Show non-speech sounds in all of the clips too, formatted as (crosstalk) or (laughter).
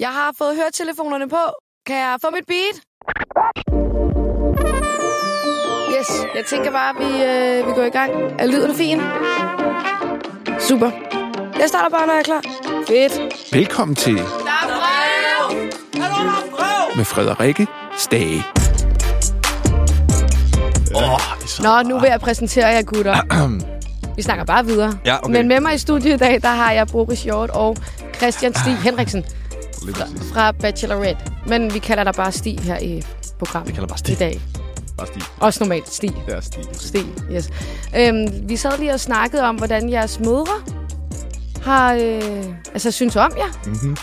Jeg har fået høretelefonerne på. Kan jeg få mit beat? Yes, jeg tænker bare, at vi, øh, vi går i gang. Er lyden fin? Super. Jeg starter bare, når jeg er klar. Fedt. Velkommen til Der er brev! med Frederikke Stage. Nå, nu vil jeg præsentere jer, gutter. (clears throat) Vi snakker bare videre. Ja, okay. Men med mig i studiet i dag, der har jeg Boris Hjort og Christian Stig Henriksen fra, fra Bachelorette. Men vi kalder dig bare Stig her i programmet Vi kalder bare i Stig. dag. Bare Stig. Også normalt Stig. Det er Stig. Stig, yes. Øhm, vi sad lige og snakkede om, hvordan jeres mødre har, øh, altså synes om jer. Mm-hmm.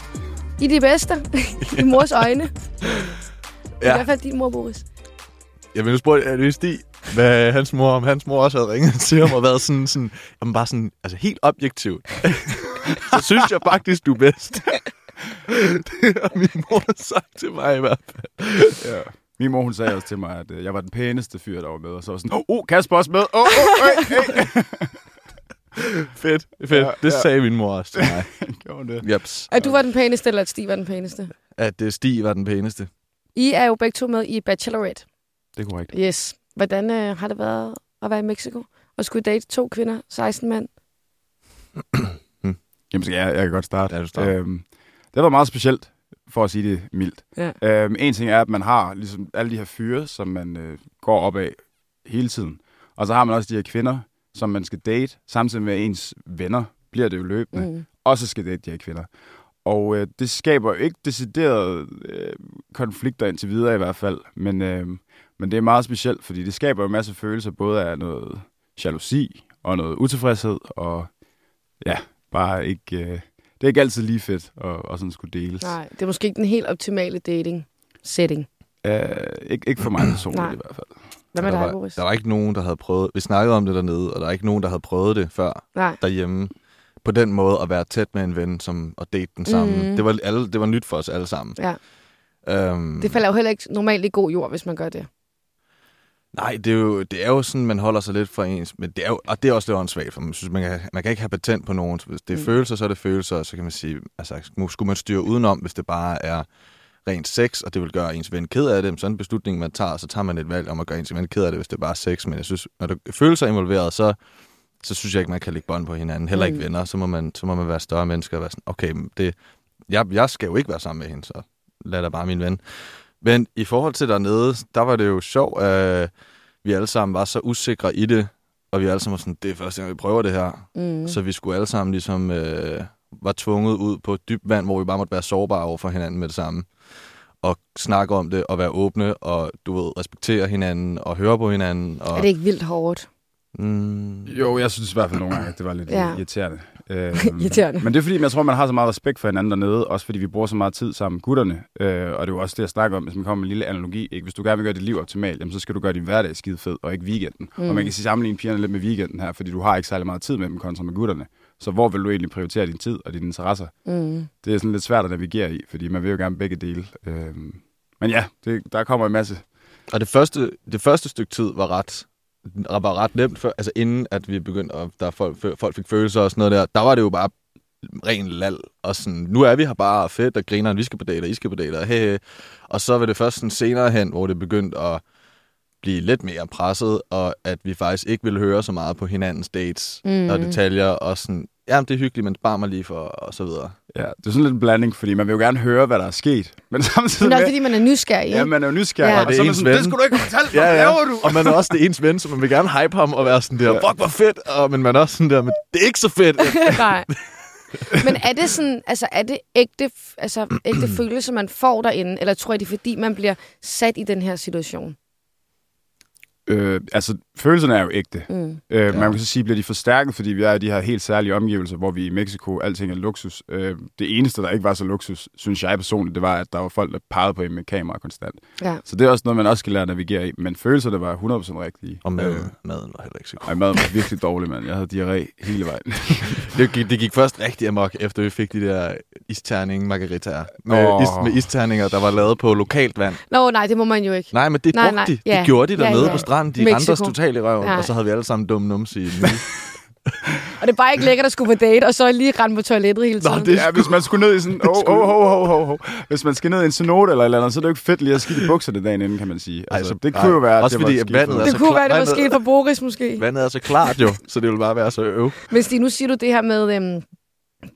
I er de bedste. (laughs) I mors øjne. (laughs) I Ja. hvert fald din mor, Boris. Jeg vil nu spørge er det Stig, hvad hans mor, om hans mor også havde ringet (laughs) til ham og været sådan, sådan jamen bare sådan, altså helt objektivt. så synes jeg faktisk, du er bedst. Det har min mor sagt til mig i hvert fald. Ja. Min mor, hun sagde også til mig, at øh, jeg var den pæneste fyr, der var med. Og så var sådan, oh, Kasper også med. Oh, oh, hey, hey. (laughs) Fedt, fedt. Ja, det ja. sagde min mor også til mig. (laughs) Gjorde det? Jeps. At du var den pæneste, eller at Stig var den pæneste? At øh, Stig var den pæneste. I er jo begge to med i Bachelorette. Det er korrekt. Yes. Hvordan øh, har det været at være i Mexico? Og skulle date to kvinder, 16 mand? (clears throat) Jamen, så jeg, jeg kan godt starte. Ja, du starter. Øhm, det var meget specielt, for at sige det mildt. Ja. Øhm, en ting er, at man har ligesom alle de her fyre, som man øh, går op af hele tiden. Og så har man også de her kvinder, som man skal date, samtidig med ens venner, bliver det jo løbende, Mm. også skal date de her kvinder. Og øh, det skaber jo ikke deciderede øh, konflikter indtil videre i hvert fald, men, øh, men det er meget specielt, fordi det skaber jo en masse følelser, både af noget jalousi og noget utilfredshed, og ja, bare ikke... Øh, det er ikke altid lige fedt at, at sådan skulle deles. Nej, det er måske ikke den helt optimale dating-setting. Øh, ikke, ikke for mig personligt i hvert fald. Hvad med der, dig, var, Boris? der var ikke nogen, der havde prøvet... Vi snakkede om det dernede, og der er ikke nogen, der havde prøvet det før Nej. derhjemme. På den måde at være tæt med en ven som, og date den sammen. Mhm. Det, var alle, det var nyt for os alle sammen. Ja. Øhm, Det falder jo heller ikke normalt i god jord, hvis man gør det. Nej, det er, jo, det er jo sådan, man holder sig lidt fra ens, men det er jo, og det er også lidt åndssvagt, for man synes, man kan, man kan ikke have patent på nogen. Hvis det er Mm. følelser, så er det følelser, og så kan man sige, altså, skulle man styre udenom, hvis det bare er rent sex, og det vil gøre ens ven ked af det, sådan en beslutning, man tager, så tager man et valg om at gøre ens ven ked af det, hvis det er bare sex, men jeg synes, når der er følelser involveret, så, så synes jeg ikke, man kan lægge bånd på hinanden, heller ikke Mm. venner, så må man, så må man være større mennesker og være sådan, okay, det, jeg, jeg skal jo ikke være sammen med hende, så lad da bare min ven. Men i forhold til dernede, der var det jo sjovt, at vi alle sammen var så usikre i det, og vi alle sammen var sådan, det er første gang, vi prøver det her. Mm. Så vi skulle alle sammen ligesom øh, var tvunget ud på dybt vand, hvor vi bare måtte være sårbare over for hinanden med det samme. Og snakke om det, og være åbne, og du ved, respektere hinanden, og høre på hinanden. Og, Er det ikke vildt hårdt? Mm, Jo, jeg synes i hvert fald nogle gange, at det var lidt ja. irriterende. Øhm, Irriterende. Men det er fordi, jeg tror, man har så meget respekt for hinanden dernede, også fordi vi bruger så meget tid sammen, gutterne. Øh, og det er jo også det, jeg snakker om, hvis man kommer med en lille analogi. Ikke? Hvis du gerne vil gøre dit liv optimalt, jamen, så skal du gøre din hverdag skide fed, og ikke weekenden. Mm. Mm. Og man kan sige sammenligne pigerne lidt med weekenden her, fordi du har ikke særlig meget tid med dem kontra med gutterne. Så hvor vil du egentlig prioritere din tid og dine interesser? Mm. Det er sådan lidt svært at navigere i, fordi man vil jo gerne begge dele. Øhm, men ja, det, der kommer en masse. Og det første, det første stykke tid var ret, var ret nemt, for, altså inden at vi begyndte, at der folk, folk fik følelser og sådan noget der, der var det jo bare ren lal, og sådan, nu er vi her bare fedt, og griner, vi skal på date, og I skal på date, og hey, hey. Og så var det først sådan senere hen, hvor det begyndte at blive lidt mere presset, og at vi faktisk ikke ville høre så meget på hinandens dates Mm. og detaljer, og sådan, ja, det er hyggeligt, men spar mig lige for, og så videre. Ja, det er sådan lidt en blanding, fordi man vil jo gerne høre, hvad der er sket. Men (laughs) samtidig Men det er også, med, fordi man er nysgerrig, ja, man er jo nysgerrig, Ja. ja, Og og det er man ens sådan, ven. det skulle du ikke mig, (laughs) hvad laver du? Og man er også det ens ven, så man vil gerne hype ham og være sådan der, Ja. fuck, hvor fedt, og, men man er også sådan der, men det er ikke så fedt. (laughs) Nej. Men er det sådan, altså er det ægte, altså ægte (clears throat) følelser, man får derinde, eller tror jeg, det er fordi, man bliver sat i den her situation? Øh, altså, følelserne er jo ægte. Mm. Øh, Ja. Man kan så sige, bliver de forstærket, fordi vi er i de her helt særlige omgivelser, hvor vi i Mexico, alting er luksus. Øh, det eneste, der ikke var så luksus, synes jeg personligt, det var, at der var folk, der pegede på en med kamera konstant. Ja. Så det er også noget, man også skal lære at navigere i. Men følelserne var 100% rigtige. Og maden, Øh, maden var heller ikke så god. ej, maden var virkelig dårlig, mand. Jeg havde diarré hele vejen. (laughs) Det gik, det gik først rigtig amok, efter vi fik de der isterning margaritaer. Med, Åh. is, med isterninger, der var lavet på lokalt vand. Nå, nej, det må man jo ikke. Nej, men det Nej, brugte nej, de. ja. Det gjorde de Ja, dernede ja. på stranden. De Mexico. rendte os totalt i røven, Ja. og så havde vi alle sammen dumme numse i den. (laughs) Og det er bare ikke lækkert at skulle på date, og så lige rende på toilettet hele tiden. Nå, det Ja, hvis man skulle ned i sådan... Oh, oh, oh, oh, oh, oh. Hvis man skal ned i en synode eller et eller andet, så er det jo ikke fedt lige at skide i bukserne dagen inden, kan man sige. Altså, så- det nej. kunne jo være, at Også det fordi, var vandet er det kunne være, det var sket for Boris måske. Vandet er så klart jo, så det vil bare være så øv. Men Stig, nu siger du det her med, øhm,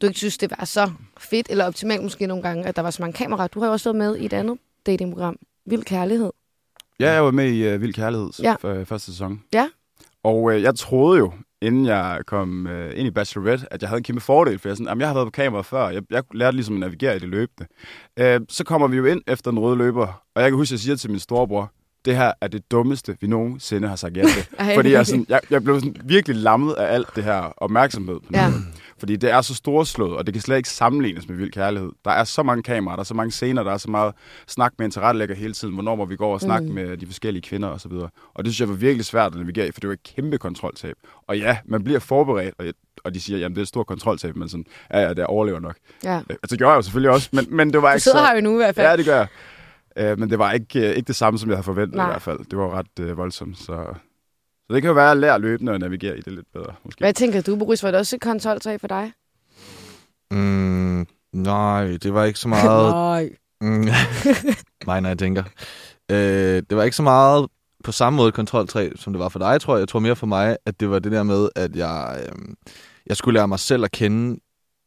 du ikke synes, det var så fedt eller optimalt måske nogle gange, at der var så mange kameraer. Du har jo også været med i et andet datingprogram, Vild Kærlighed. Ja, jeg var med i uh, Vild Kærlighed Ja. ja. for, første sæson. Ja. Og uh, jeg troede jo, inden jeg kom uh, ind i Bachelorette, at jeg havde en kæmpe fordel, for jeg, sådan, jamen, jeg har været på kamera før. Jeg, jeg lærte ligesom at navigere i det løbende. Uh, så kommer vi jo ind efter den røde løber, og jeg kan huske, at jeg siger til min storebror, det her er det dummeste, vi nogensinde har sagt ja til. (laughs) Ej. Fordi jeg, sådan, jeg, jeg blev sådan virkelig lammet af alt det her opmærksomhed. På Ja. Fordi det er så storslået, og det kan slet ikke sammenlignes med vild kærlighed. Der er så mange kameraer, der er så mange scener, der er så meget snak med en tilrettelægger hele tiden. Hvornår må vi gå og snakke mm. med de forskellige kvinder osv. Og, så videre. og det synes jeg var virkelig svært at navigere i, for det var et kæmpe kontroltab. Og ja, man bliver forberedt, og, jeg, og de siger, jamen det er et stort kontroltab, men sådan, ja, ja, det overlever nok. Ja. Øh, Altså, det gjorde jeg jo selvfølgelig også, men, men det var Du ikke sidder så... her jo nu i hvert fald. Ja, det gør jeg. Øh, men det var ikke, øh, ikke det samme, som jeg havde forventet Nej. i hvert fald. Det var ret øh, voldsomt, så... Så det kan jo være at lære løbende at navigere i det lidt bedre, måske. Hvad tænker du, Boris? Var det også et kontroltag for dig? Mm, nej, det var ikke så meget... (laughs) Nej. Mm. (laughs) Nej, jeg tænker. Øh, det var ikke så meget på samme måde kontrol 3, som det var for dig, tror jeg. Jeg tror mere for mig, at det var det der med, at jeg, øh, jeg skulle lære mig selv at kende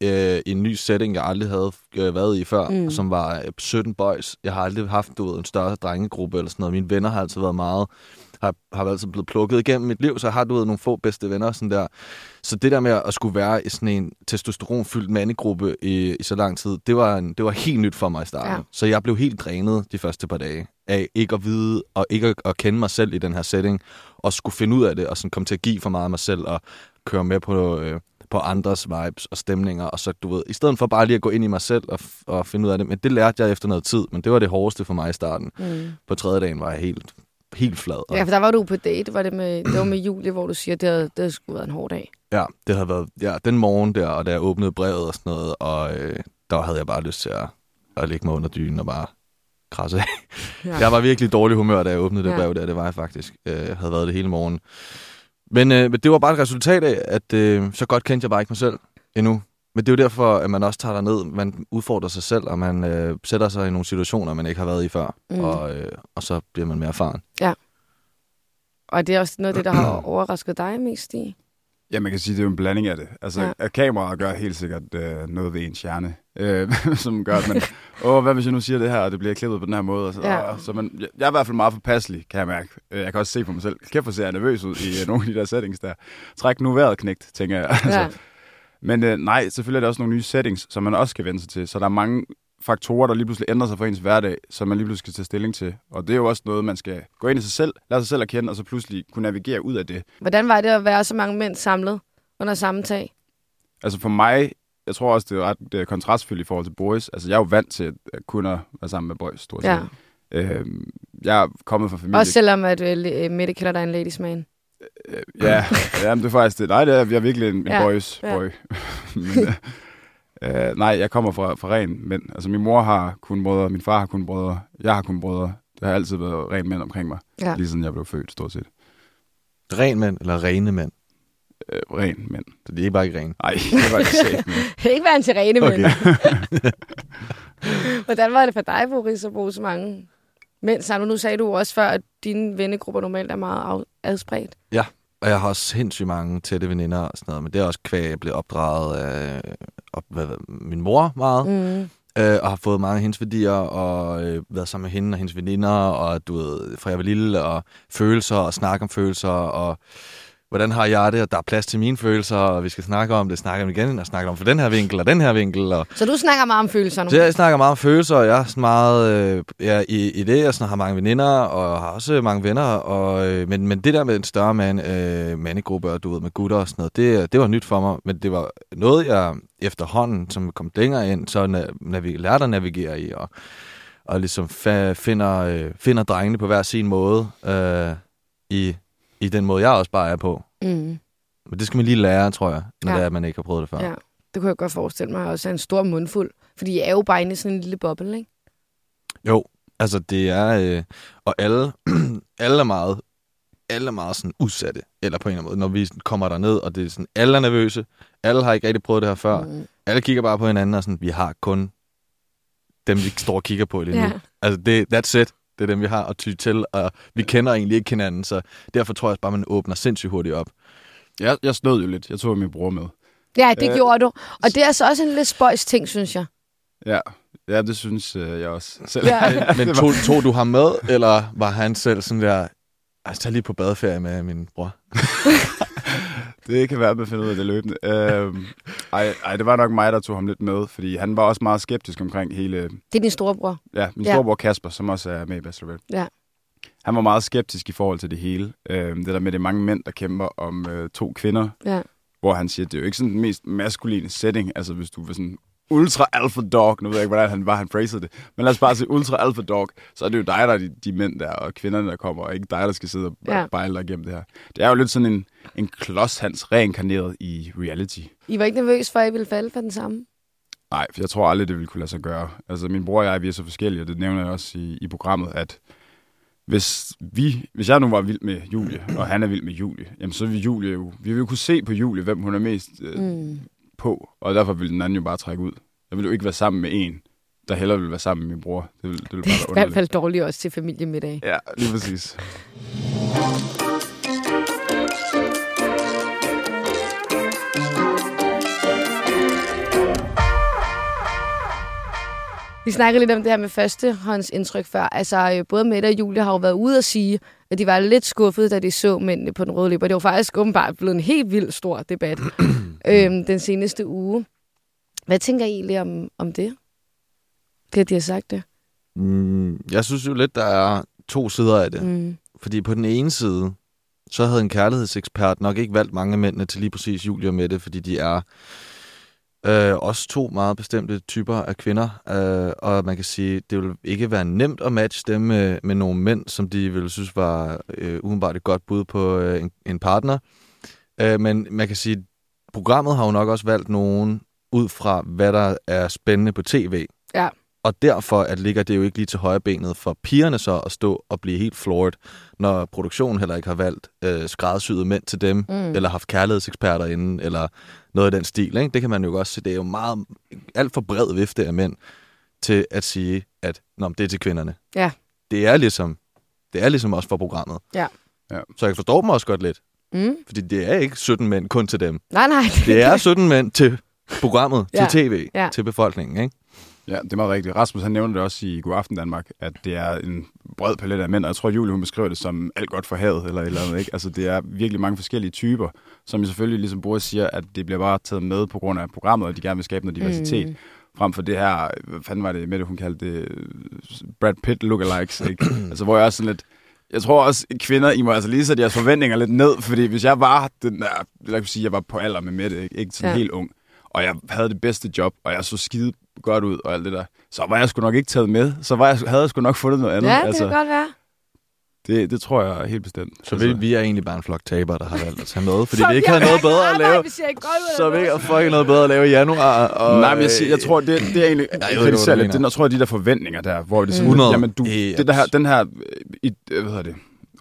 øh, en ny setting, jeg aldrig havde øh, været i før, Mm. som var øh, 17 boys. Jeg har aldrig haft du ved, en større drengegruppe eller sådan noget. Mine venner har altid været meget har, har altid blevet plukket igennem mit liv, så har du ved, nogle få bedste venner og sådan der. Så det der med at skulle være i sådan en testosteronfyldt mandegruppe i, i så lang tid, det var, en, det var helt nyt for mig i starten. Ja. Så jeg blev helt drænet de første par dage af ikke at vide og ikke at, at kende mig selv i den her setting, og skulle finde ud af det, og sådan komme til at give for meget af mig selv, og køre med på, øh, på andres vibes og stemninger, og så, du ved, i stedet for bare lige at gå ind i mig selv og, og finde ud af det, men det lærte jeg efter noget tid, men det var det hårdeste for mig i starten. Mm. På tredje dagen var jeg helt, helt flad. Og, Ja, for der var du på date, var det med, (clears throat) det var med Julie, hvor du siger, at det havde, det havde sgu været en hård dag. Ja, det havde været ja, den morgen der, og da jeg åbnede brevet og sådan noget, og øh, der havde jeg bare lyst til at, at lægge mig under dynen og bare krasse af. Ja. Jeg var virkelig dårlig humør, da jeg åbnede det Ja. brev der, det var jeg faktisk. Øh, Jeg havde været det hele morgen. Men, øh, men det var bare et resultat af, at øh, så godt kendte jeg bare ikke mig selv endnu. Men det er jo derfor, at man også tager ned, man udfordrer sig selv, og man øh, sætter sig i nogle situationer, man ikke har været i før, Mm. og, øh, og så bliver man mere erfaren. Og det er også noget af det, der har (clears throat) overrasket dig mest, Stig. Ja, man kan sige, det er jo en blanding af det. Altså, Ja. ja. kameraet gør helt sikkert øh, noget ved ens hjerne, øh, (laughs) som gør, at man, åh, hvad hvis jeg nu siger det her, og det bliver klippet på den her måde? Og så, Ja. så man, jeg, jeg er i hvert fald meget forpasselig, kan jeg mærke. Øh, Jeg kan også se på mig selv. Kæft, hvor ser jeg nervøs ud i øh, (laughs) nogle af de der settings der. Træk nu vejret, knægt, tænker jeg. (laughs) Altså, Ja. Men øh, nej, selvfølgelig er der også nogle nye settings, som man også skal vende sig til. Så der er mange faktorer, der lige pludselig ændrer sig for ens hverdag, som man lige pludselig skal tage stilling til. Og det er jo også noget, man skal gå ind i sig selv, lære sig selv at kende, og så pludselig kunne navigere ud af det. Hvordan var det at være så mange mænd samlet under samme tag? Altså for mig, jeg tror også, det er ret uh, kontrastfyldt i forhold til boys. Altså jeg er jo vant til at kunne være sammen med boys, stort set. Ja. Øhm, jeg er kommet fra familie... Også selvom, at øh, Mette kalder dig en ladies man. Øh, ja, ja, men det er faktisk det. Nej, det er, jeg er virkelig en, en Ja, boys ja. boy. (laughs) men, øh, øh, nej, jeg kommer fra, fra ren mænd. Altså min mor har kun brødre, min far har kun brødre, jeg har kun brødre. Der har altid været ren mænd omkring mig, Ja. lige siden jeg blev født, stort set. Ren mænd eller rene mænd? Øh, ren mænd. Så det er bare ikke ren. Nej, det var ikke men- (laughs) ikke være en sirene, men. Okay. (laughs) Hvordan var det for dig, Boris, at bruge så mange mænd sammen? Nu sagde du også før, at dine vennegrupper normalt er meget adspredt. Og jeg har også sindssygt mange tætte veninder og sådan noget, men det er også kvæg, jeg blev opdraget af op, hvad, hvad, min mor meget, mm. Øh, og har fået mange af hendes værdier, og øh, været sammen med hende og hendes veninder, og du ved, fra jeg var lille, og følelser, og snakke om følelser, og hvordan har jeg det, og der er plads til mine følelser, og vi skal snakke om det, snakke om det igen, og snakke om for den her vinkel, og den her vinkel, og Så du snakker meget om følelser nu? så jeg snakker meget om følelser, og jeg er sådan meget øh, ja, i, i det. Jeg sådan har mange veninder, og har også mange venner. Og, øh, men, men det der med en større mand, øh, mandegruppe, og du ved, med gutter og sådan noget, det, det var nyt for mig. Men det var noget, jeg efterhånden, som kom længere ind, så na- navi- lærte at navigere i, og, og ligesom fa- finder, øh, finder drengene på hver sin måde, øh, i, i den måde, jeg også bare er på. Mm. Men det skal man lige lære, tror jeg, når Ja. det er, at man ikke har prøvet det før. Ja. Det kunne jeg godt forestille mig også en stor mundfuld. Fordi I er jo bare inde i sådan en lille boble, ikke? Jo, altså det er... Øh, og alle, (clears throat) alle er meget alle er meget sådan udsatte, eller på en eller anden måde, når vi kommer derned, og det er sådan, alle er nervøse, alle har ikke rigtig prøvet det her før, Mm. alle kigger bare på hinanden, og sådan, vi har kun dem, vi står og kigger på lige nu. Ja. Altså, det, that's it. Det er dem, vi har at ty til, og vi kender egentlig ikke hinanden, så derfor tror jeg også bare, man åbner sindssygt hurtigt op. Jeg, jeg snød jo lidt. Jeg tog min bror med. Ja, det Øh, gjorde du. Og det er altså også en lidt spøjs ting, synes jeg. Ja, ja det synes øh, jeg også selv. Ja. (laughs) Men tog, tog du ham med, eller var han selv sådan der, altså tag lige på badeferie med min bror? (laughs) Det kan være, at man finder ud af det løbende. Øhm, ej, ej, det var nok mig, der tog ham lidt med, fordi han var også meget skeptisk omkring hele... Det er din storebror. Ja, min Ja. storebror Kasper, som også er med i Bachelorette. Ja. Han var meget skeptisk i forhold til det hele. Øhm, det der med, det er mange mænd, der kæmper om øh, to kvinder, Ja. hvor han siger, at det er jo ikke sådan den mest maskuline setting. Altså, hvis du vil sådan ultra alpha dog, nu ved jeg ikke, hvordan han var, han phrasede det, men lad os bare sige ultra alpha dog, så er det jo dig, der er de, de mænd der, og kvinderne, der kommer, og ikke dig, der skal sidde og Ja. bejle dig igennem det her. Det er jo lidt sådan en, en klods, hans reinkarneret i reality. I var ikke nervøs for, at I ville falde for den samme? Nej, for jeg tror aldrig, det ville kunne lade sig gøre. Altså, min bror og jeg, vi er så forskellige, og det nævner jeg også i, i programmet, at hvis, vi, hvis jeg nu var vild med Julie, og han er vild med Julie, jamen så vil Julie jo, vi vil jo kunne se på Julie, hvem hun er mest øh, Mm. På, og derfor vil den anden jo bare trække ud. Jeg vil jo ikke være sammen med en, der hellere vil være sammen med min bror. Det vil, det vil bare være I hvert fald dårligt også til familiemiddag. Ja, lige præcis. Vi snakkede lidt om det her med førstehåndsindtryk før. Altså, øh, både Mette og Julie har jo været ude og sige, at de var lidt skuffede, da de så mændene på den røde løber. Det var faktisk åbenbart blevet en helt vild stor debat (clears throat) øhm, den seneste uge. Hvad tænker I egentlig om, om det? Det, at de har sagt det. Mm, jeg synes jo lidt, der er to sider af det. Mm. Fordi på den ene side, så havde en kærlighedsekspert nok ikke valgt mange af mændene til lige præcis Julie og Mette, fordi de er øh, også to meget bestemte typer af kvinder. Øh, og man kan sige, det vil ikke være nemt at matche dem med, med nogle mænd, som de ville synes var øh, udenbart et godt bud på øh, en, en partner. Øh, men man kan sige, programmet har jo nok også valgt nogen ud fra, hvad der er spændende på tv. Ja. Og derfor at ligger det jo ikke lige til højre benet for pigerne så at stå og blive helt floored, når produktionen heller ikke har valgt øh, skræddersyede mænd til dem, Mm. eller haft kærlighedseksperter inden, eller noget af den stil. Ikke? Det kan man jo også se. Det er jo meget alt for bred vifte af mænd til at sige, at Nå, det er til kvinderne. Ja. Det er ligesom, det er ligesom også for programmet. Ja. Ja. Så jeg forstår dem også godt lidt. Mm. Fordi det er ikke 17 mænd kun til dem. Nej, nej. Det er 17 mænd til programmet, Ja. til tv, Ja. til befolkningen. Ikke? Ja, det er meget rigtigt. Rasmus han nævnte det også i God Aften Danmark, at det er en bred palet af mænd, og jeg tror, Julie hun beskriver det som alt godt for havet, eller et eller andet, ikke? Altså, det er virkelig mange forskellige typer, som jo selvfølgelig, ligesom Boris siger, at det bliver bare taget med på grund af programmet, og de gerne vil skabe noget diversitet, mm. frem for det her, hvad fanden var det med det, hun kaldte det, Brad Pitt lookalikes, ikke? altså, hvor jeg også sådan lidt, jeg tror også, kvinder, I må altså lige sætte jeres forventninger lidt ned, fordi hvis jeg var den der, lad os sige, jeg var på alder med Mette, ikke, ikke sådan ja. helt ung, og jeg havde det bedste job, og jeg så skide godt ud og alt det der, så var jeg sgu nok ikke taget med. Så var jeg, havde jeg sgu nok fundet noget andet. Ja, det altså, kan godt være. det, det tror jeg helt bestemt. Så altså, vi, vi er egentlig bare en flok tabere, der har valgt at tage med, fordi vi ikke havde har noget bedre at lave. Så vi ikke har fucking noget bedre at lave i januar. Og, Nej, men jeg, siger, jeg tror, det, det er egentlig, jeg jeg ved du lidt, det, jeg tror, de der forventninger der, hvor det er sådan, 100. jamen du, Yes. det der her, den her, i, øh, hvad hedder det,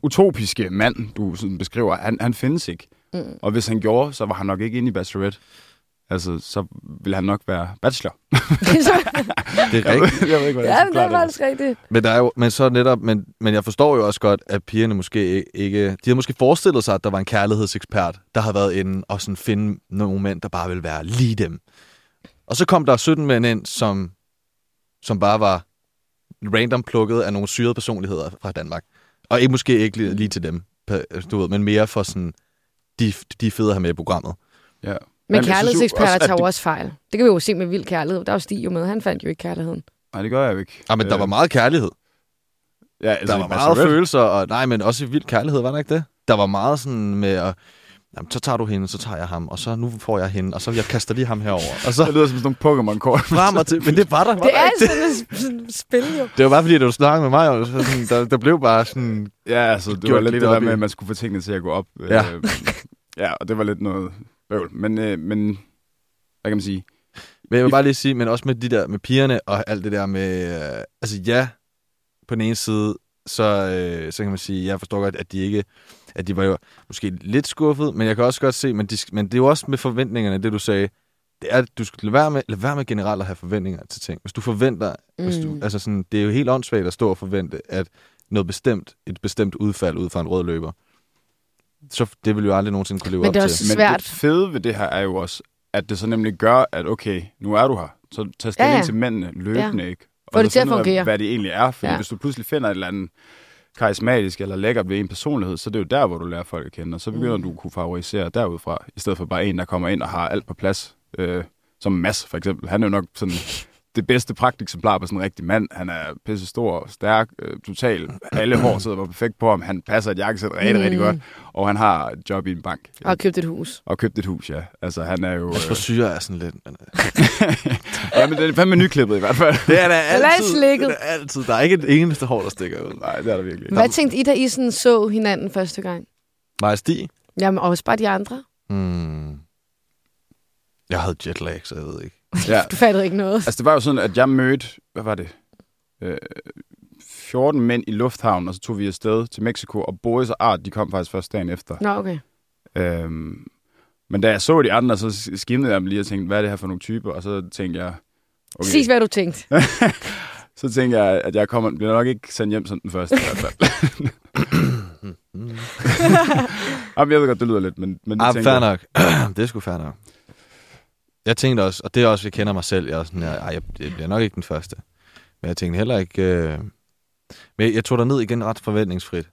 utopiske mand, du sådan beskriver, han, han findes ikke. Mm. Og hvis han gjorde, så var han nok ikke inde i Bachelorette. Altså, så ville han nok være bachelor. (laughs) Det er (laughs) Jeg rigtigt. ved, jeg ved ikke, hvordan ja, jeg men det er faktisk rigtigt. Men, der er jo, men så netop, men, men jeg forstår jo også godt, at pigerne måske ikke... De har måske forestillet sig, at der var en kærlighedsekspert, der havde været inde og sådan finde nogle mænd, der bare ville være lige dem. Og så kom der 17 mænd ind, som, som bare var random plukket af nogle syrede personligheder fra Danmark. Og ikke, måske ikke lige, lige til dem, du ved, men mere for sådan, de, de er fede at have med i programmet. Ja. Men kærlighedseksperter tager jo også fejl. Det kan vi jo se med vild kærlighed. Der er jo Stig jo med. Han fandt jo ikke kærligheden. Nej, det gør jeg jo ikke. Ja, men der Øh, var meget kærlighed. ja, altså, der var meget følelser, og nej, men også i vild kærlighed, var der ikke det? Der var meget sådan med at, jamen, så tager du hende, så tager jeg ham, og så nu får jeg hende, og så jeg kaster lige ham herover. Og så Det lyder som sådan nogle Pokémon-kort. frem og til, men det var der, var Det der er ikke. sådan et sådan spil jo. Det var bare fordi, du snakkede med mig, og så sådan, der, der blev bare sådan, Ja, altså, det var lidt det der med, at man skulle få tingene til at gå op. Ja. Øh, ja, og det var lidt noget bøvl. Men, øh, men hvad kan man sige? Men jeg vil bare lige sige, men også med de der med pigerne og alt det der med, øh, altså ja, på den ene side, så, øh, så kan man sige, jeg forstår godt, at de ikke at de var jo måske lidt skuffet, men jeg kan også godt se, men, de, men det er jo også med forventningerne, det du sagde, det er, at du skal lade være, med, lade være med generelt at have forventninger til ting. Hvis du forventer, mm. hvis du, altså sådan, det er jo helt åndssvagt at stå og forvente, at noget bestemt, et bestemt udfald ud fra en rød løber, så det vil jo aldrig nogensinde kunne leve Men op det er til. også Men svært. det fede ved det her er jo også, at det så nemlig gør, at okay, nu er du her. Så tag stilling Ja, ja. til mændene løbende, ikke? Få Og det til at ud af, fungere. Hvad det egentlig er. Fordi Ja. ja. hvis du pludselig finder et eller andet karismatisk eller lækkert ved en personlighed, så det er jo der, hvor du lærer folk at kende. Og så begynder Mm. du at kunne favorisere derudfra, i stedet for bare en, der kommer ind og har alt på plads. Øh, som Mads for eksempel. Han er jo nok sådan det bedste pragteksemplar på sådan en rigtig mand. Han er pisse stor, stærk, øh, total. Alle hår sidder bare perfekt på ham. Han passer et jakkesæt rigtig, Mm. rigtig godt. Og han har et job i en bank. Og har købt et hus. Og købt et hus, ja. Altså, han er jo... Hans Øh, frisyrer er sådan lidt... Men, (laughs) ja, men det er fandme nyklippet i hvert fald. det er da (laughs) altid-. Det er altid. Der er ikke et eneste hår, der stikker ud. Nej, det er der virkelig ikke. Hvad tænkte I, da I sådan så hinanden første gang? Maja Stig? Jamen, også bare de andre. Hmm. Jeg havde jetlag, så jeg ved ikke. (laughs) Ja. Du fattede ikke noget. Altså, det var jo sådan, at jeg mødte... Hvad var det? Øh, 14 mænd i lufthavnen, og så tog vi afsted til Mexico, og Boris og Art, de kom faktisk først dagen efter. Nå, okay. Øhm, men da jeg så de andre, så skimmede jeg dem lige og tænkte, hvad er det her for nogle typer? Og så tænkte jeg... Okay. Sig, hvad du tænkte. (laughs) Så tænkte jeg, at jeg kommer, bliver nok ikke sendt hjem som den første i hvert fald. (laughs) Jamen, jeg ved godt, det lyder lidt, men, men det Ah, tænker fair nok. (clears throat) det er sgu fair nok. Jeg tænkte også, og det er også, jeg kender mig selv, jeg er sådan, jeg, ej, jeg, jeg bliver nok ikke den første. Men jeg tænkte heller ikke... Øh... Men jeg tog der ned igen ret forventningsfrit.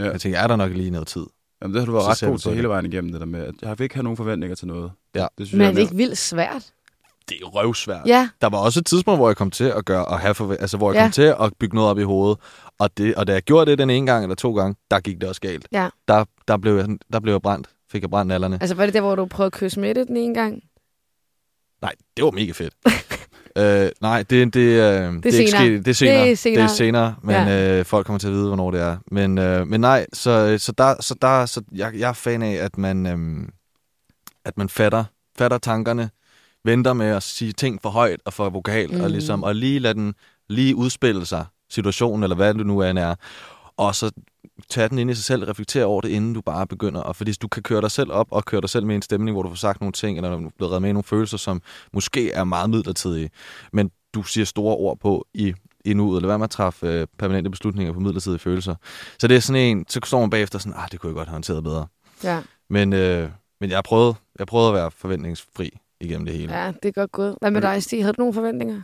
Ja. Jeg tænkte, er der nok lige noget tid? Jamen, det har du været ret god vi til hele vejen igennem det der med, at jeg vil ikke have nogen forventninger til noget. Ja. Det synes Men er jeg det ikke vildt svært? Det er røvsvært. Ja. Der var også et tidspunkt, hvor jeg kom til at gøre, at have forve- altså, hvor jeg Ja. kom til at bygge noget op i hovedet. Og, det, og da jeg gjorde det den ene gang eller to gange, der gik det også galt. Ja. Der, der, blev, jeg, der blev jeg brændt. Fik jeg brændt nallerne. Altså, var det der, hvor du prøvede at kysse med det den ene gang? Nej, det var mega fedt. (laughs) øh, nej, det, det, øh, det, er ikke senere. sket. Det er senere. Det er senere. Det er senere men ja. øh, folk kommer til at vide, hvornår det er. Men, øh, men nej, så, så, der, så, der, så jeg, jeg er fan af, at man, øh, at man fatter, fatter tankerne, venter med at sige ting for højt og for vokalt, mm. og, ligesom, og lige lade den lige udspille sig, situationen, eller hvad det nu end er. Og så tage den ind i sig selv, reflektere over det, inden du bare begynder. Og fordi du kan køre dig selv op og køre dig selv med en stemning, hvor du får sagt nogle ting, eller du er blevet reddet med i nogle følelser, som måske er meget midlertidige, men du siger store ord på i, nuet, eller hvad med at træffe øh, permanente beslutninger på midlertidige følelser. Så det er sådan en, så står man bagefter sådan, ah, det kunne jeg godt have håndteret bedre. Ja. Men, øh, men jeg prøvede, jeg prøvede at være forventningsfri igennem det hele. Ja, det er godt gået. Hvad med dig, Stig? Havde du nogle forventninger?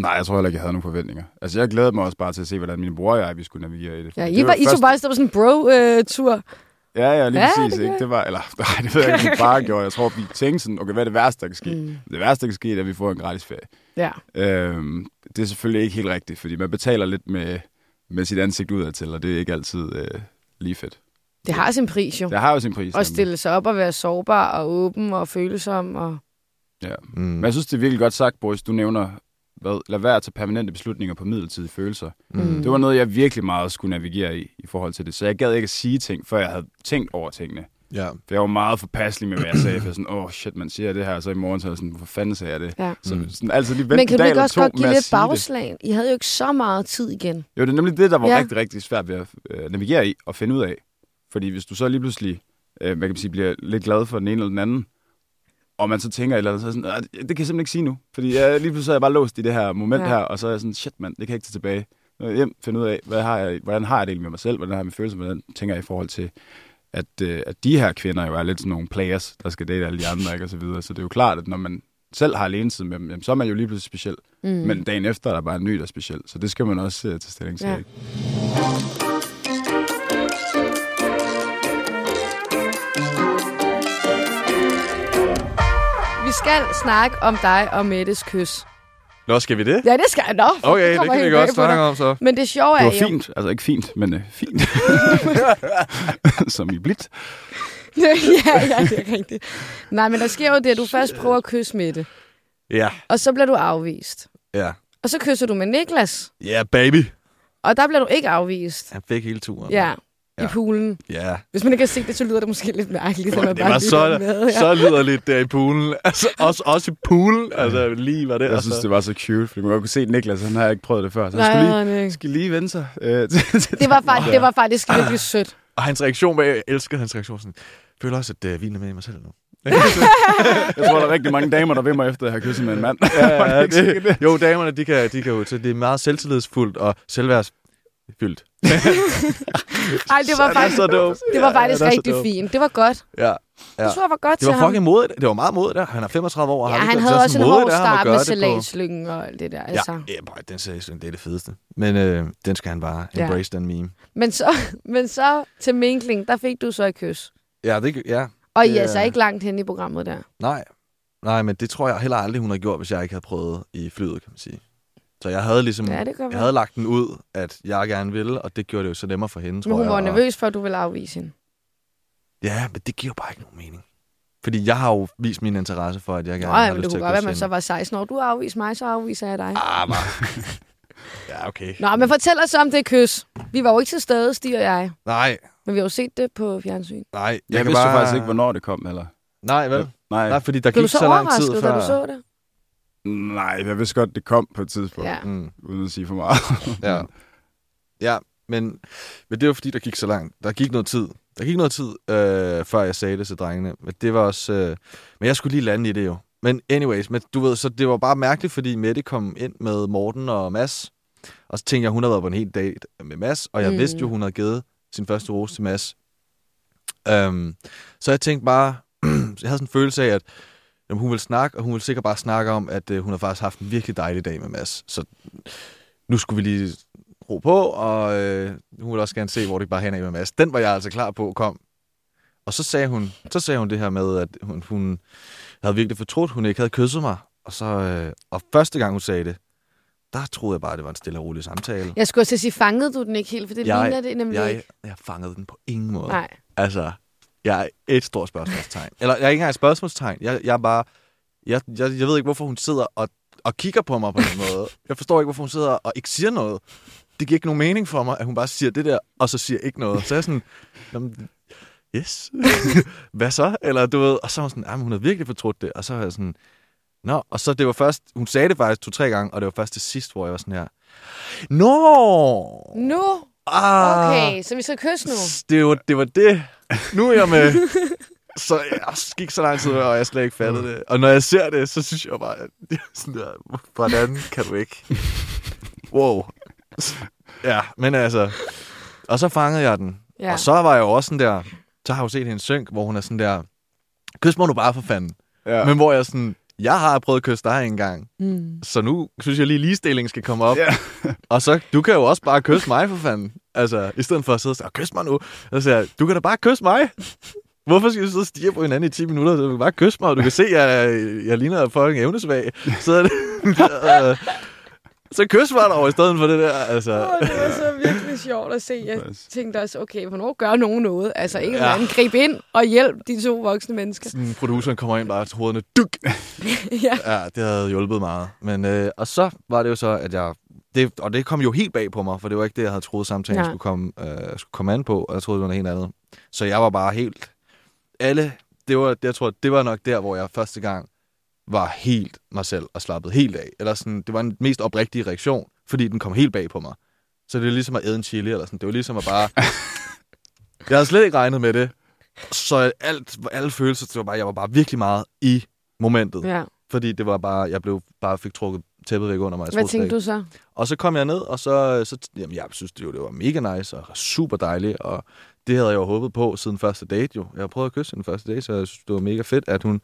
Nej, jeg tror heller ikke, jeg havde nogen forventninger. Altså, jeg glæder mig også bare til at se, hvordan mine bror og jeg, vi skulle navigere i det. Ja, Det I, var, I første- tog bare sådan en bro-tur. Ja, ja, lige Ja, præcis. det ikke? Det var, eller, (laughs) nej, det ved jeg ikke, min far gjorde. Jeg tror, vi tænkte sådan, okay, hvad er det værste, der kan ske? Mm. Det værste, der kan ske, det er, at vi får en gratis ferie. Ja. Øhm, det er selvfølgelig ikke helt rigtigt, fordi man betaler lidt med, med sit ansigt udadtil, og det er ikke altid øh, lige fedt. Det har sin pris jo. Det har jo sin pris. At stille sig op og være sårbar og åben og følsom. Og... Ja. Mm. Men jeg synes, det er virkelig godt sagt, Boris. Du nævner, hvad, lad være at tage permanente beslutninger på midlertidige følelser. Mm. Det var noget, jeg virkelig meget skulle navigere i, i forhold til det. Så jeg gad ikke at sige ting, før jeg havde tænkt over tingene. Ja. For jeg var meget forpasselig med, hvad jeg sagde. For sådan, åh oh, shit, man siger det her, og så i morgen så er jeg sådan, hvorfor fanden sagde jeg det? Ja. Så sådan, altid lige vente Men kan du dag ikke også godt give lidt sige det. bagslag? I havde jo ikke så meget tid igen. Jo, det er nemlig det, der var Ja. rigtig, rigtig svært ved at øh, navigere i og finde ud af. Fordi hvis du så lige pludselig, øh, hvad kan man sige, bliver lidt glad for den ene eller den anden, og man så tænker et eller andet, så er sådan, "Ah, det kan jeg simpelthen ikke sige nu. Fordi jeg, lige pludselig er jeg bare låst i det her moment Ja. her, og så er jeg sådan, shit mand, det kan jeg ikke tage tilbage. Nu jeg hjem, finde ud af, hvad har jeg, hvordan har jeg det egentlig med mig selv, hvordan har jeg med følelser, hvordan tænker jeg i forhold til, at, øh, at de her kvinder jo er lidt sådan nogle players, der skal date alle de andre, ikke, og så videre. Så det er jo klart, at når man selv har alenetid med dem, jamen, så er man jo lige pludselig speciel. Mm. Men dagen efter er der bare en ny, der er speciel. Så det skal man også uh, tage stilling til. Ja. Ja. Skal snakke om dig og Mettes kys. Nå, skal vi det? Ja, det skal jeg nok. Okay, det kan vi godt snakke om så. Men det sjove Det er var jo... fint. Altså ikke fint, men uh, fint. (laughs) Som i blidt. (laughs) ja, ja, det er rigtigt. Nej, men der sker jo det, at du først prøver at kysse Mette, Ja, og så bliver du afvist. ja. Og så kysser du med Niklas, Ja, yeah, baby. og der bliver du ikke afvist. Han fik hele turen. Ja, i Ja. poolen. Ja. Hvis man ikke kan se det, så lyder det måske lidt mærkeligt. man Det bare var så, med, ja. så lyder lidt der i poolen. Altså, også, også i poolen. Altså, lige var det. Jeg altså. synes, det var så cute, fordi man kunne se, at Niklas, han har ikke prøvet det før. Så han Nej, skulle lige, nej, skal lige vende sig. Øh, (laughs) Det var, faktisk, det var faktisk virkelig sødt. Og hans reaktion var, jeg elskede hans reaktion sådan, jeg føler også, at uh, vinen er med i mig selv nu. (laughs) Jeg tror, der er rigtig mange damer, der vil mig efter at have kysset med en mand. ja, (laughs) ja, det, jo, damerne, de kan, de kan jo, så det er meget selvtillidsfuldt og selvværdsfyldt. (laughs) Ej, det var Han faktisk, så dum. det var Ja, faktisk han er så rigtig fint. Det var godt. Ja, Ja. Ja. Det tror jeg var godt det var til ham. fucking modigt. Det var meget modigt der. Han er 35 år. og Ja, har han virkelig- havde så også en hård ham start med salatslyngen og alt det der. Altså. Ja, ja bare, den salatslynge, det er det fedeste. Men øh, den skal han bare Ja. embrace, den meme. Men, så, (laughs) men så til minkling, der fik du så et kys. Ja, det, ja. Og I er er- altså ikke langt hen i programmet der. Nej. Nej, men det tror jeg heller aldrig, hun har gjort, hvis jeg ikke havde prøvet i flyet, kan man sige. Så jeg havde ligesom, Ja, det jeg havde lagt den ud, at jeg gerne ville, og det gjorde det jo så nemmere for hende, tror Men hun jeg. var og- nervøs for, at du ville afvise hende. Ja, men det giver jo bare ikke nogen mening. Fordi jeg har jo vist min interesse for, at jeg gerne Nej, har men lyst det til kunne at godt være, at man så var 16 år. Du afviser mig, så afviser jeg dig. Ah, bare. (laughs) ja, okay. Nå, men fortæl os om det kys. Vi var jo ikke til stede, Stig og jeg. Nej, Men vi har jo set det på fjernsyn. nej. Jeg, kan vidste bare... faktisk ikke, hvornår det kom, eller? Nej, vel? Nej, Nej, fordi der Blev gik så, så lang tid overrasket, før. da du så det? Nej, jeg vidste godt, det kom på et tidspunkt, Ja. Mm, uden at sige for meget. (laughs) ja. ja, men, men det var fordi, der gik så langt. Der gik noget tid. Der gik noget tid, øh, før jeg sagde det til drengene. Men det var også... Øh, men jeg skulle lige lande i det jo. Men anyways, men du ved, så det var bare mærkeligt, fordi Mette kom ind med Morten og Mads. Og så tænkte jeg, hun havde været på en helt date med Mads, og jeg mm. vidste jo, hun havde givet sin første rose til Mads. Um, så jeg tænkte bare, (clears throat) jeg havde sådan en følelse af, at jamen, hun ville snakke, og hun ville sikkert bare snakke om, at øh, hun har faktisk haft en virkelig dejlig dag med Mads. Så nu skulle vi lige ro på, og øh, hun ville også gerne se, hvor det bare hen af med Mads. Den var jeg altså klar på kom. Og så sagde hun, så sagde hun det her med, at hun, hun havde virkelig fortrudt, hun ikke havde kysset mig. Og, så, øh, og første gang hun sagde det, der troede jeg bare, at det var en stille og rolig samtale. Jeg skulle også sige, fangede du den ikke helt? For det Jeg- ligner det nemlig Jeg, ikke. jeg fangede den på ingen måde. Nej. Altså, jeg er et stort spørgsmålstegn. Eller jeg er ikke engang et spørgsmålstegn. Jeg, jeg er bare... Jeg, jeg, jeg ved ikke, hvorfor hun sidder og, og kigger på mig på den måde. Jeg forstår ikke, hvorfor hun sidder og ikke siger noget. Det giver ikke nogen mening for mig, at hun bare siger det der, og så siger ikke noget. Så er sådan... "Jamen, Yes. (laughs) Hvad så? Eller du ved, og så er hun sådan, "Ej, men hun har virkelig fortrudt det. Og så er jeg sådan, Nå, og så det var først, hun sagde det faktisk to-tre gange, og det var først til sidst, hvor jeg var sådan her, Nå! Nu? Ah, Okay, så vi skal kysse nu. det var, det var det. Nu er jeg med. (laughs) Så jeg gik så lang tid, og jeg slet ikke fattede det. Og når jeg ser det, så synes jeg bare, at det er sådan der, hvordan kan du ikke? Wow. Ja, men altså... Og så fangede jeg den. Ja. Og så var jeg jo også sådan der... Så har jeg jo set hendes synk, hvor hun er sådan der... Kys mig nu bare for fanden. Ja. Men hvor jeg sådan... Jeg har prøvet at kysse dig engang. Mm. Så nu synes jeg lige, ligestilling skal komme op. Ja. Og så, du kan jo også bare kysse mig for fanden. Altså, i stedet for at sidde og sige, kys mig nu. Så siger jeg, du kan da bare kysse mig. Hvorfor skal vi sidde og stige på hinanden i 10 minutter? Du kan bare kysse mig, og du kan se, at jeg, jeg ligner fucking evnesvag. Så er det... øh, så kys mig dog i stedet for det der. Altså, Oh, det var så virkelig sjovt at se. Jeg tænkte også, okay, hvornår gør nogen noget? Altså, ikke. Ja. anden grib ind og hjælp de to voksne mennesker. sådan, produceren kommer ind bare til hovederne. Duk! (laughs) ja. Ja, det havde hjulpet meget. Men, øh, og så var det jo så, at jeg... Det, og det kom jo helt bag på mig, for det var ikke det, jeg havde troet, samtalen Nej. skulle komme, øh, skulle komme an på. Og jeg troede, det var noget helt andet. Så jeg var bare helt... Alle... Det var, jeg tror, det var nok der, hvor jeg første gang var helt mig selv og slappede helt af. Eller sådan, det var den mest oprigtige reaktion, fordi den kom helt bag på mig. Så det var ligesom at æde en chili, eller sådan. Det var ligesom at bare... (laughs) jeg havde slet ikke regnet med det. Så alt, alle følelser, det var bare, jeg var bare virkelig meget i momentet. ja. Fordi det var bare, jeg blev bare fik trukket tæppet væk under mig. Hvad tænkte du så? Og så kom jeg ned, og så, så jamen, jeg synes, det, jo, det var mega nice og super dejligt, og det havde jeg jo håbet på siden første date jo. Jeg har prøvet at kysse den første date, så jeg synes, det var mega fedt, at hun...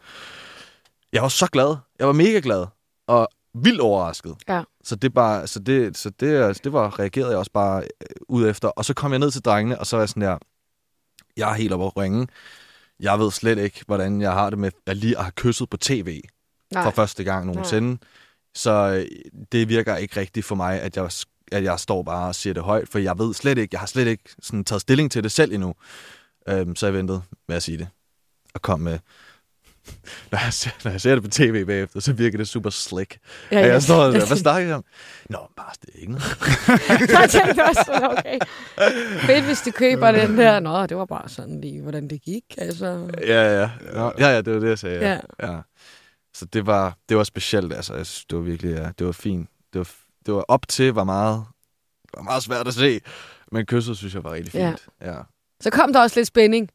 Jeg var så glad. Jeg var mega glad. Og vildt overrasket. Ja. Så det, bare, så det, så det, altså, det var, reagerede jeg også bare øh, ud efter. Og så kom jeg ned til drengene, og så var jeg sådan der, jeg er helt oppe at ringe. Jeg ved slet ikke, hvordan jeg har det med at lige at have kysset på tv Nej. for første gang nogensinde. Så øh, det virker ikke rigtigt for mig, at jeg, at jeg står bare og siger det højt, for jeg ved slet ikke, jeg har slet ikke sådan taget stilling til det selv endnu. Øhm, så jeg ventede med at sige det. Og kom med... (laughs) Når jeg, ser, når jeg ser det på tv bagefter, så virker det super slick. Ja, Ja, jeg står der, (laughs) hvad snakker jeg om? Nå, bare det er ikke noget. (laughs) jeg tænkte også okay. Fedt, hvis de køber den der. Nå, det var bare sådan lige, hvordan det gik. Altså, Ja, ja. Nå, ja, ja, det var det, jeg sagde. Ja. Ja. Så det var, det var specielt, altså. Jeg synes, det var virkelig, ja, det var fint. Det var, det var op til, var meget, var meget svært at se. Men kysset, synes jeg, var rigtig fint. Ja. ja. Så kom der også lidt spænding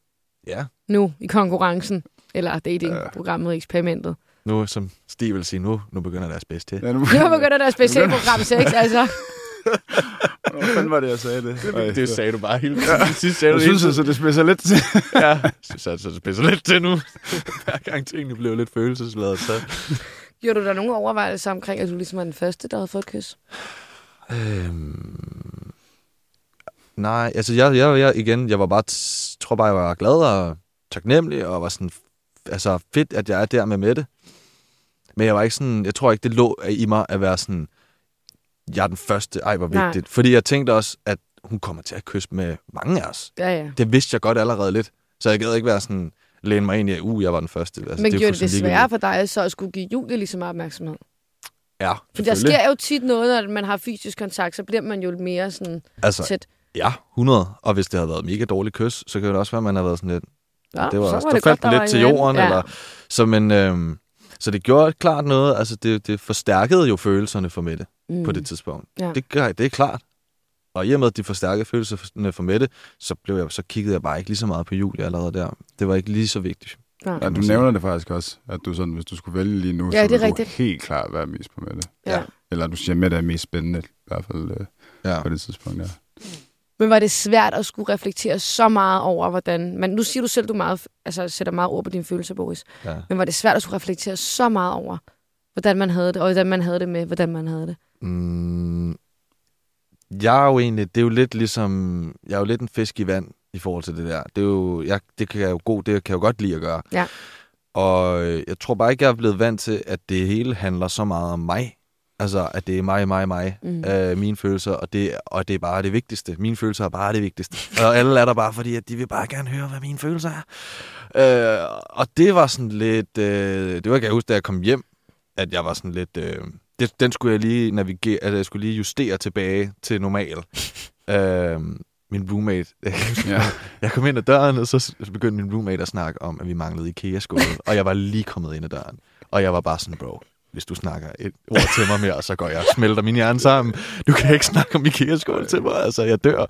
Ja, nu i konkurrencen. Eller datingprogrammet, eksperimentet. nu som Stig vil sige, nu, nu begynder deres bedst til. Ja, nu, Nu begynder der specialprogram (laughs) 6, altså. (laughs) Hvor fanden var det, jeg sagde det? Øj, Det sagde du bare hele tiden. Sidst sagde du Jeg det hele synes altså, det spidser lidt til. Ja, så, så det spidser lidt til nu. Hver gang tingene blev lidt følelsesladet, så... Gjorde du der nogle overvejelser omkring, at du ligesom var den første, der havde fået et kys? Øhm, nej, altså jeg, jeg, jeg, igen, jeg var bare, tror bare, jeg var glad og taknemmelig, og var sådan, altså fedt, at jeg er der med Mette. Men jeg var ikke sådan, jeg tror ikke, det lå i mig at være sådan, jeg er den første, ej, hvor Nej. vigtigt. Fordi jeg tænkte også, at hun kommer til at kysse med mange af os. Ja, ja. Det vidste jeg godt allerede lidt. Så jeg gad ikke være sådan, læne mig ind i, at uh, jeg var den første. Altså, Men er gjorde det det sværere for dig så at skulle give Julie lige så meget opmærksomhed? Ja, For der sker jo tit noget, når man har fysisk kontakt, så bliver man jo mere sådan altså, tæt. Ja, 100. Og hvis det havde været mega dårligt kys, så kan det også være, at man har været sådan lidt, Ja, det var, så var det faldt godt, der lidt til en jorden. anden. Eller, så, men, øhm, så det gjorde klart noget. Altså, det, det forstærkede jo følelserne for Mette mm. mm. på det tidspunkt. Ja. Det, gør, det er klart. Og i og med, at de forstærkede følelserne for Mette, så, blev jeg, så kiggede jeg bare ikke lige så meget på Julie allerede der. Det var ikke lige så vigtigt. Ja. Ja, du nævner det faktisk også, at du sådan, hvis du skulle vælge lige nu, Ja, så det er ville du rigtigt. helt klart være mest på Mette. Ja. Eller du siger, Mette er mest spændende, i hvert fald øh, Ja. på det tidspunkt, ja. Men var det svært at skulle reflektere så meget over, hvordan... Men nu siger du selv, du meget, altså, sætter meget ord på dine følelser, Boris. ja. Men var det svært at skulle reflektere så meget over, hvordan man havde det, og hvordan man havde det med, hvordan man havde det? Mm, jeg er jo egentlig, det er jo lidt ligesom, jeg er jo lidt en fisk i vand i forhold til det der. Det er jo, jeg, det kan jeg jo god, det kan jeg jo godt lide at gøre. Ja. Og øh, jeg tror bare ikke, jeg er blevet vant til, at det hele handler så meget om mig. Altså, at det er mig, mig, mig, Mm. øh, mine følelser, og det, og det er bare det vigtigste. Mine følelser er bare det vigtigste. og alle er der bare, fordi at de vil bare gerne høre, hvad mine følelser er. Øh, og det var sådan lidt, øh, det var jeg huske, da jeg kom hjem, at jeg var sådan lidt, øh, det, den skulle jeg lige navigere, altså jeg skulle lige justere tilbage til normal. (laughs) øh, min roommate, (laughs) ja. jeg kom ind ad døren, og så begyndte min roommate at snakke om, at vi manglede IKEA-skåle. og jeg var lige kommet ind ad døren. Og jeg var bare sådan, bro, hvis du snakker et ord til mig mere, så går jeg og smelter min hjerne sammen. Du kan ikke snakke om IKEA-skål til mig, altså jeg dør.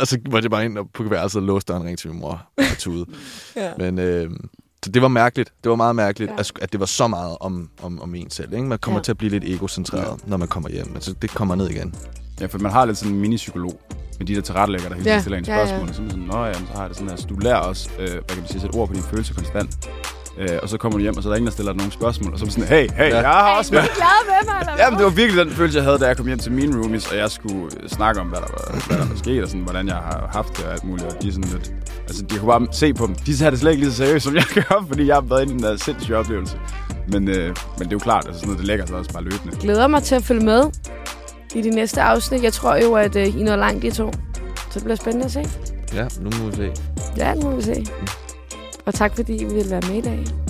Og så var jeg bare ind på værelset og låste døren ring til min mor og tude. (laughs) Ja. Men øh, så det var mærkeligt. Det var meget mærkeligt, Ja. ja. at, at det var så meget om, om, om en selv. Ikke? Man kommer Ja. ja. til at blive lidt egocentreret, ja. når man kommer hjem. Altså, det kommer ned igen. ja, for man har lidt sådan en mini-psykolog med de der tilrettelægger, der hele Ja, tiden stiller en ja, ja. spørgsmål. Og så er man sådan, nå ja, så har jeg det sådan her. Så du lærer også, øh, hvad kan man sige, at sætte ord på dine følelser konstant. Øh, og så kommer du hjem, og så er der ingen, der stiller dig nogle spørgsmål. Og så er sådan, hey, hey, Ja. jeg har også Er I glade med mig, eller? Jamen, det var virkelig den følelse, jeg havde, da jeg kom hjem til mine roomies, og jeg skulle snakke om, hvad der var, hvad der var sket, og sådan, hvordan jeg har haft det og alt muligt. Og de sådan lidt... Altså, de kunne bare se på dem. De tager det slet ikke lige så seriøst, som jeg (laughs) gør, fordi jeg har været inde i den der sindssyge oplevelse. Men, øh, men det er jo klart, altså sådan noget, det lægger sig også bare løbende. glæder mig til at følge med i de næste afsnit. Jeg tror jo, at øh, I når langt, de to. Så det bliver spændende at se. Ja, nu må vi se. Ja, nu må vi se. Og tak fordi I ville være med i dag.